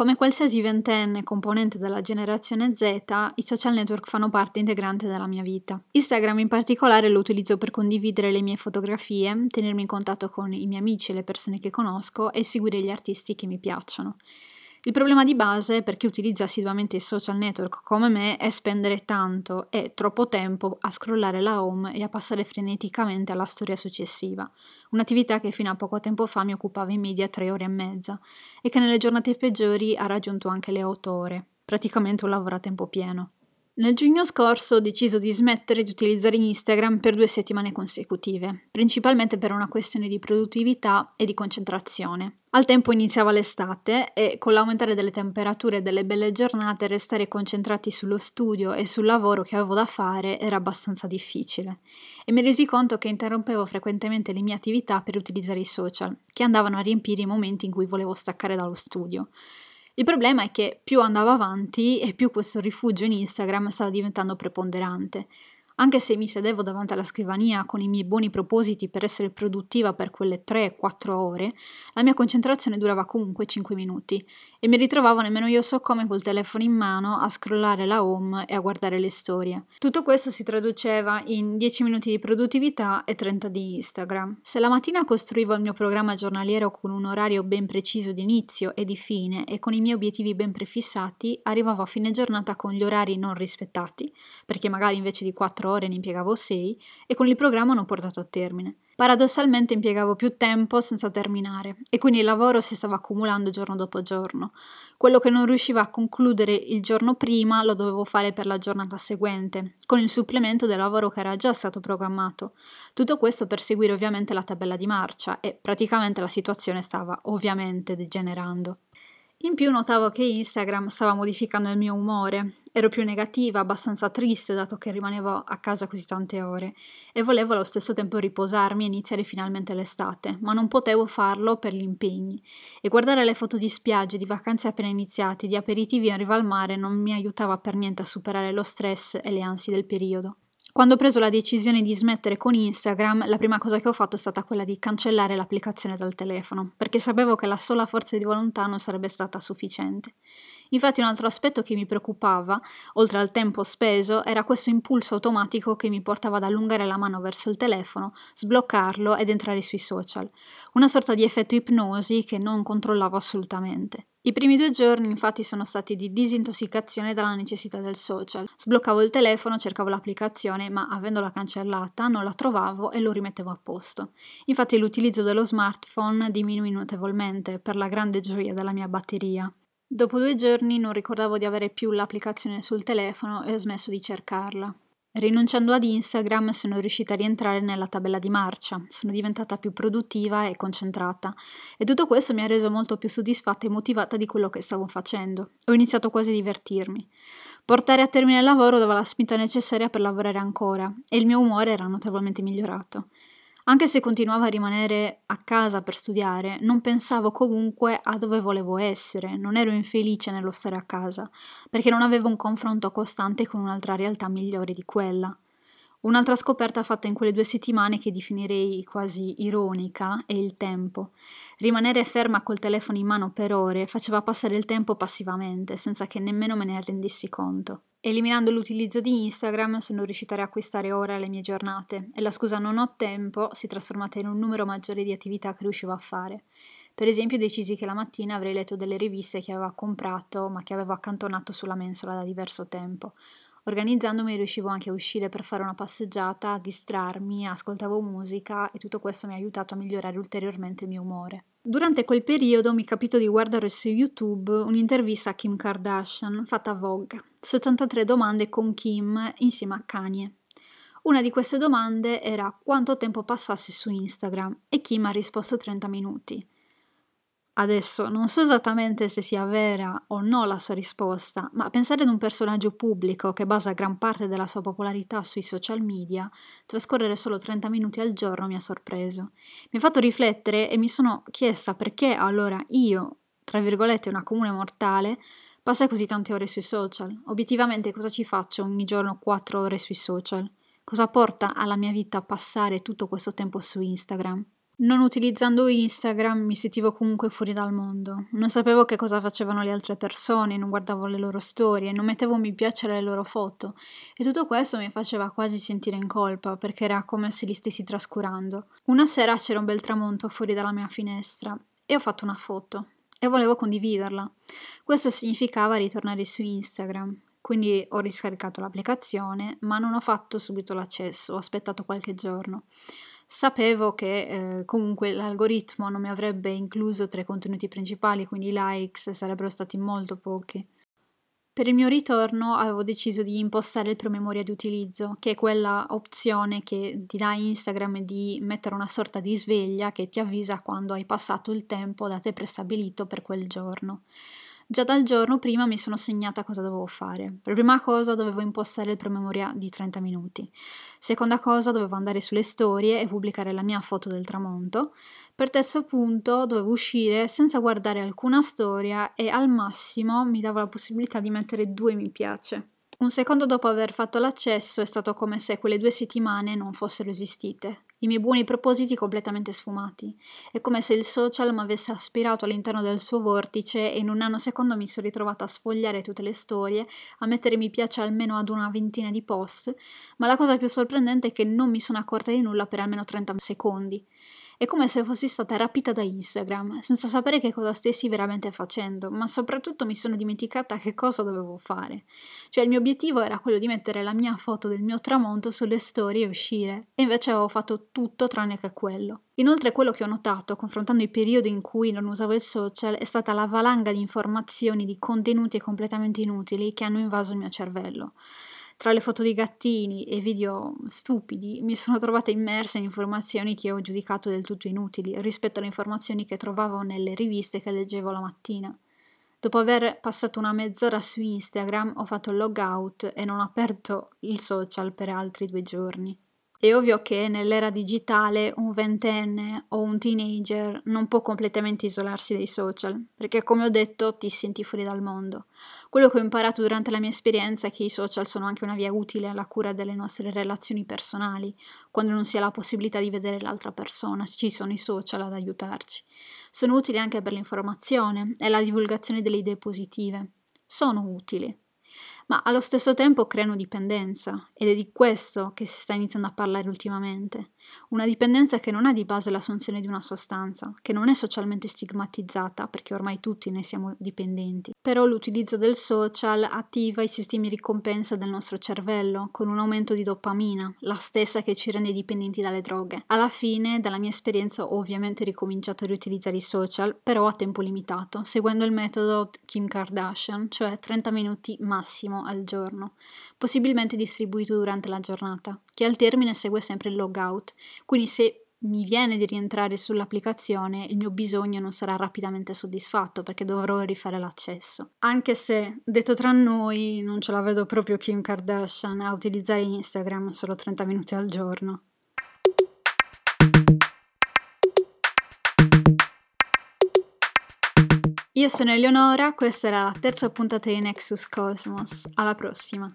Come qualsiasi ventenne componente della generazione Z, i social network fanno parte integrante della mia vita. Instagram in particolare lo utilizzo per condividere le mie fotografie, tenermi in contatto con i miei amici e le persone che conosco e seguire gli artisti che mi piacciono. Il problema di base per chi utilizza assiduamente i social network come me è spendere tanto e troppo tempo a scrollare la home e a passare freneticamente alla storia successiva, un'attività che fino a poco tempo fa mi occupava in media tre ore e mezza e che nelle giornate peggiori ha raggiunto anche le otto ore, praticamente un lavoro a tempo pieno. Nel giugno scorso ho deciso di smettere di utilizzare Instagram per due settimane consecutive, principalmente per una questione di produttività e di concentrazione. Al tempo iniziava l'estate e con l'aumentare delle temperature e delle belle giornate restare concentrati sullo studio e sul lavoro che avevo da fare era abbastanza difficile e mi resi conto che interrompevo frequentemente le mie attività per utilizzare i social, che andavano a riempire i momenti in cui volevo staccare dallo studio. Il problema è che più andavo avanti e più questo rifugio in Instagram stava diventando preponderante. Anche se mi sedevo davanti alla scrivania con i miei buoni propositi per essere produttiva per quelle 3-4 ore, la mia concentrazione durava comunque 5 minuti e mi ritrovavo nemmeno io so come col telefono in mano a scrollare la home e a guardare le storie. Tutto questo si traduceva in 10 minuti di produttività e 30 di Instagram. Se la mattina costruivo il mio programma giornaliero con un orario ben preciso di inizio e di fine e con i miei obiettivi ben prefissati, arrivavo a fine giornata con gli orari non rispettati, perché magari invece di 4 ore ne impiegavo 6 e con il programma non portato a termine. Paradossalmente impiegavo più tempo senza terminare e quindi il lavoro si stava accumulando giorno dopo giorno. Quello che non riuscivo a concludere il giorno prima lo dovevo fare per la giornata seguente, con il supplemento del lavoro che era già stato programmato. Tutto questo per seguire ovviamente la tabella di marcia e praticamente la situazione stava ovviamente degenerando. In più notavo che Instagram stava modificando il mio umore, ero più negativa, abbastanza triste dato che rimanevo a casa così tante ore. E volevo allo stesso tempo riposarmi e iniziare finalmente l'estate, ma non potevo farlo per gli impegni. E guardare le foto di spiagge, di vacanze appena iniziate, di aperitivi in riva al mare non mi aiutava per niente a superare lo stress e le ansie del periodo. Quando ho preso la decisione di smettere con Instagram, la prima cosa che ho fatto è stata quella di cancellare l'applicazione dal telefono, perché sapevo che la sola forza di volontà non sarebbe stata sufficiente. Infatti un altro aspetto che mi preoccupava, oltre al tempo speso, era questo impulso automatico che mi portava ad allungare la mano verso il telefono, sbloccarlo ed entrare sui social. Una sorta di effetto ipnosi che non controllavo assolutamente. I primi due giorni infatti sono stati di disintossicazione dalla necessità del social. Sbloccavo il telefono, cercavo l'applicazione, ma avendola cancellata non la trovavo e lo rimettevo a posto. Infatti l'utilizzo dello smartphone diminuì notevolmente per la grande gioia della mia batteria. Dopo due giorni non ricordavo di avere più l'applicazione sul telefono e ho smesso di cercarla. Rinunciando ad Instagram sono riuscita a rientrare nella tabella di marcia, sono diventata più produttiva e concentrata e tutto questo mi ha reso molto più soddisfatta e motivata di quello che stavo facendo. Ho iniziato quasi a divertirmi. Portare a termine il lavoro dava la spinta necessaria per lavorare ancora e il mio umore era notevolmente migliorato. Anche se continuavo a rimanere a casa per studiare, non pensavo comunque a dove volevo essere, non ero infelice nello stare a casa, perché non avevo un confronto costante con un'altra realtà migliore di quella. Un'altra scoperta fatta in quelle due settimane che definirei quasi ironica è il tempo. Rimanere ferma col telefono in mano per ore faceva passare il tempo passivamente, senza che nemmeno me ne rendessi conto. Eliminando l'utilizzo di Instagram sono riuscita a riacquistare ore alle mie giornate e la scusa non ho tempo si è trasformata in un numero maggiore di attività che riuscivo a fare. Per esempio decisi che la mattina avrei letto delle riviste che avevo comprato ma che avevo accantonato sulla mensola da diverso tempo. Organizzandomi riuscivo anche a uscire per fare una passeggiata, distrarmi, ascoltavo musica e tutto questo mi ha aiutato a migliorare ulteriormente il mio umore. Durante quel periodo mi capitò di guardare su YouTube un'intervista a Kim Kardashian fatta a Vogue, 73 domande con Kim insieme a Kanye. Una di queste domande era quanto tempo passassi su Instagram e Kim ha risposto 30 minuti. Adesso non so esattamente se sia vera o no la sua risposta, ma pensare ad un personaggio pubblico che basa gran parte della sua popolarità sui social media, trascorrere solo 30 minuti al giorno mi ha sorpreso. Mi ha fatto riflettere e mi sono chiesta perché allora io, tra virgolette una comune mortale, passa così tante ore sui social. Obiettivamente cosa ci faccio ogni giorno 4 ore sui social? Cosa porta alla mia vita passare tutto questo tempo su Instagram? Non utilizzando Instagram mi sentivo comunque fuori dal mondo. Non sapevo che cosa facevano le altre persone, non guardavo le loro storie, non mettevo mi piace alle loro foto e tutto questo mi faceva quasi sentire in colpa perché era come se li stessi trascurando. Una sera c'era un bel tramonto fuori dalla mia finestra e ho fatto una foto e volevo condividerla. Questo significava ritornare su Instagram. Quindi ho riscaricato l'applicazione, ma non ho fatto subito l'accesso, ho aspettato qualche giorno. Sapevo che eh, comunque l'algoritmo non mi avrebbe incluso tra i contenuti principali, quindi i likes sarebbero stati molto pochi. Per il mio ritorno avevo deciso di impostare il promemoria di utilizzo, che è quella opzione che ti dà Instagram di mettere una sorta di sveglia che ti avvisa quando hai passato il tempo da te prestabilito per quel giorno. Già dal giorno prima mi sono segnata cosa dovevo fare. Per prima cosa dovevo impostare il promemoria di 30 minuti. Seconda cosa dovevo andare sulle storie e pubblicare la mia foto del tramonto. Per terzo punto dovevo uscire senza guardare alcuna storia e al massimo mi dava la possibilità di mettere due mi piace. Un secondo dopo aver fatto l'accesso è stato come se quelle due settimane non fossero esistite i miei buoni propositi completamente sfumati. È come se il social mi avesse aspirato all'interno del suo vortice e in un nanosecondo mi sono ritrovata a sfogliare tutte le storie, a mettere mi piace almeno ad una ventina di post, ma la cosa più sorprendente è che non mi sono accorta di nulla per almeno 30 secondi. È come se fossi stata rapita da Instagram, senza sapere che cosa stessi veramente facendo, ma soprattutto mi sono dimenticata che cosa dovevo fare. Cioè il mio obiettivo era quello di mettere la mia foto del mio tramonto sulle storie e uscire, e invece avevo fatto tutto tranne che quello. Inoltre quello che ho notato, confrontando i periodi in cui non usavo il social, è stata la valanga di informazioni, di contenuti completamente inutili che hanno invaso il mio cervello. Tra le foto di gattini e video stupidi mi sono trovata immersa in informazioni che ho giudicato del tutto inutili rispetto alle informazioni che trovavo nelle riviste che leggevo la mattina. Dopo aver passato una mezz'ora su Instagram ho fatto logout e non ho aperto il social per altri due giorni. È ovvio che nell'era digitale un ventenne o un teenager non può completamente isolarsi dai social, perché come ho detto ti senti fuori dal mondo. Quello che ho imparato durante la mia esperienza è che i social sono anche una via utile alla cura delle nostre relazioni personali, quando non si ha la possibilità di vedere l'altra persona, ci sono i social ad aiutarci. Sono utili anche per l'informazione e la divulgazione delle idee positive. Sono utili, ma allo stesso tempo creano dipendenza ed è di questo che si sta iniziando a parlare ultimamente. Una dipendenza che non ha di base l'assunzione di una sostanza, che non è socialmente stigmatizzata perché ormai tutti ne siamo dipendenti. Però l'utilizzo del social attiva i sistemi ricompensa del nostro cervello con un aumento di dopamina, la stessa che ci rende dipendenti dalle droghe. Alla fine, dalla mia esperienza, ho ovviamente ricominciato a riutilizzare i social, però a tempo limitato, seguendo il metodo Kim Kardashian, cioè 30 minuti massimo al giorno, possibilmente distribuito durante la giornata, che al termine segue sempre il logout quindi se mi viene di rientrare sull'applicazione, il mio bisogno non sarà rapidamente soddisfatto perché dovrò rifare l'accesso. Anche se, detto tra noi, non ce la vedo proprio Kim Kardashian a utilizzare Instagram solo 30 minuti al giorno. Io sono Eleonora, questa era la terza puntata di Nexus Cosmos. Alla prossima!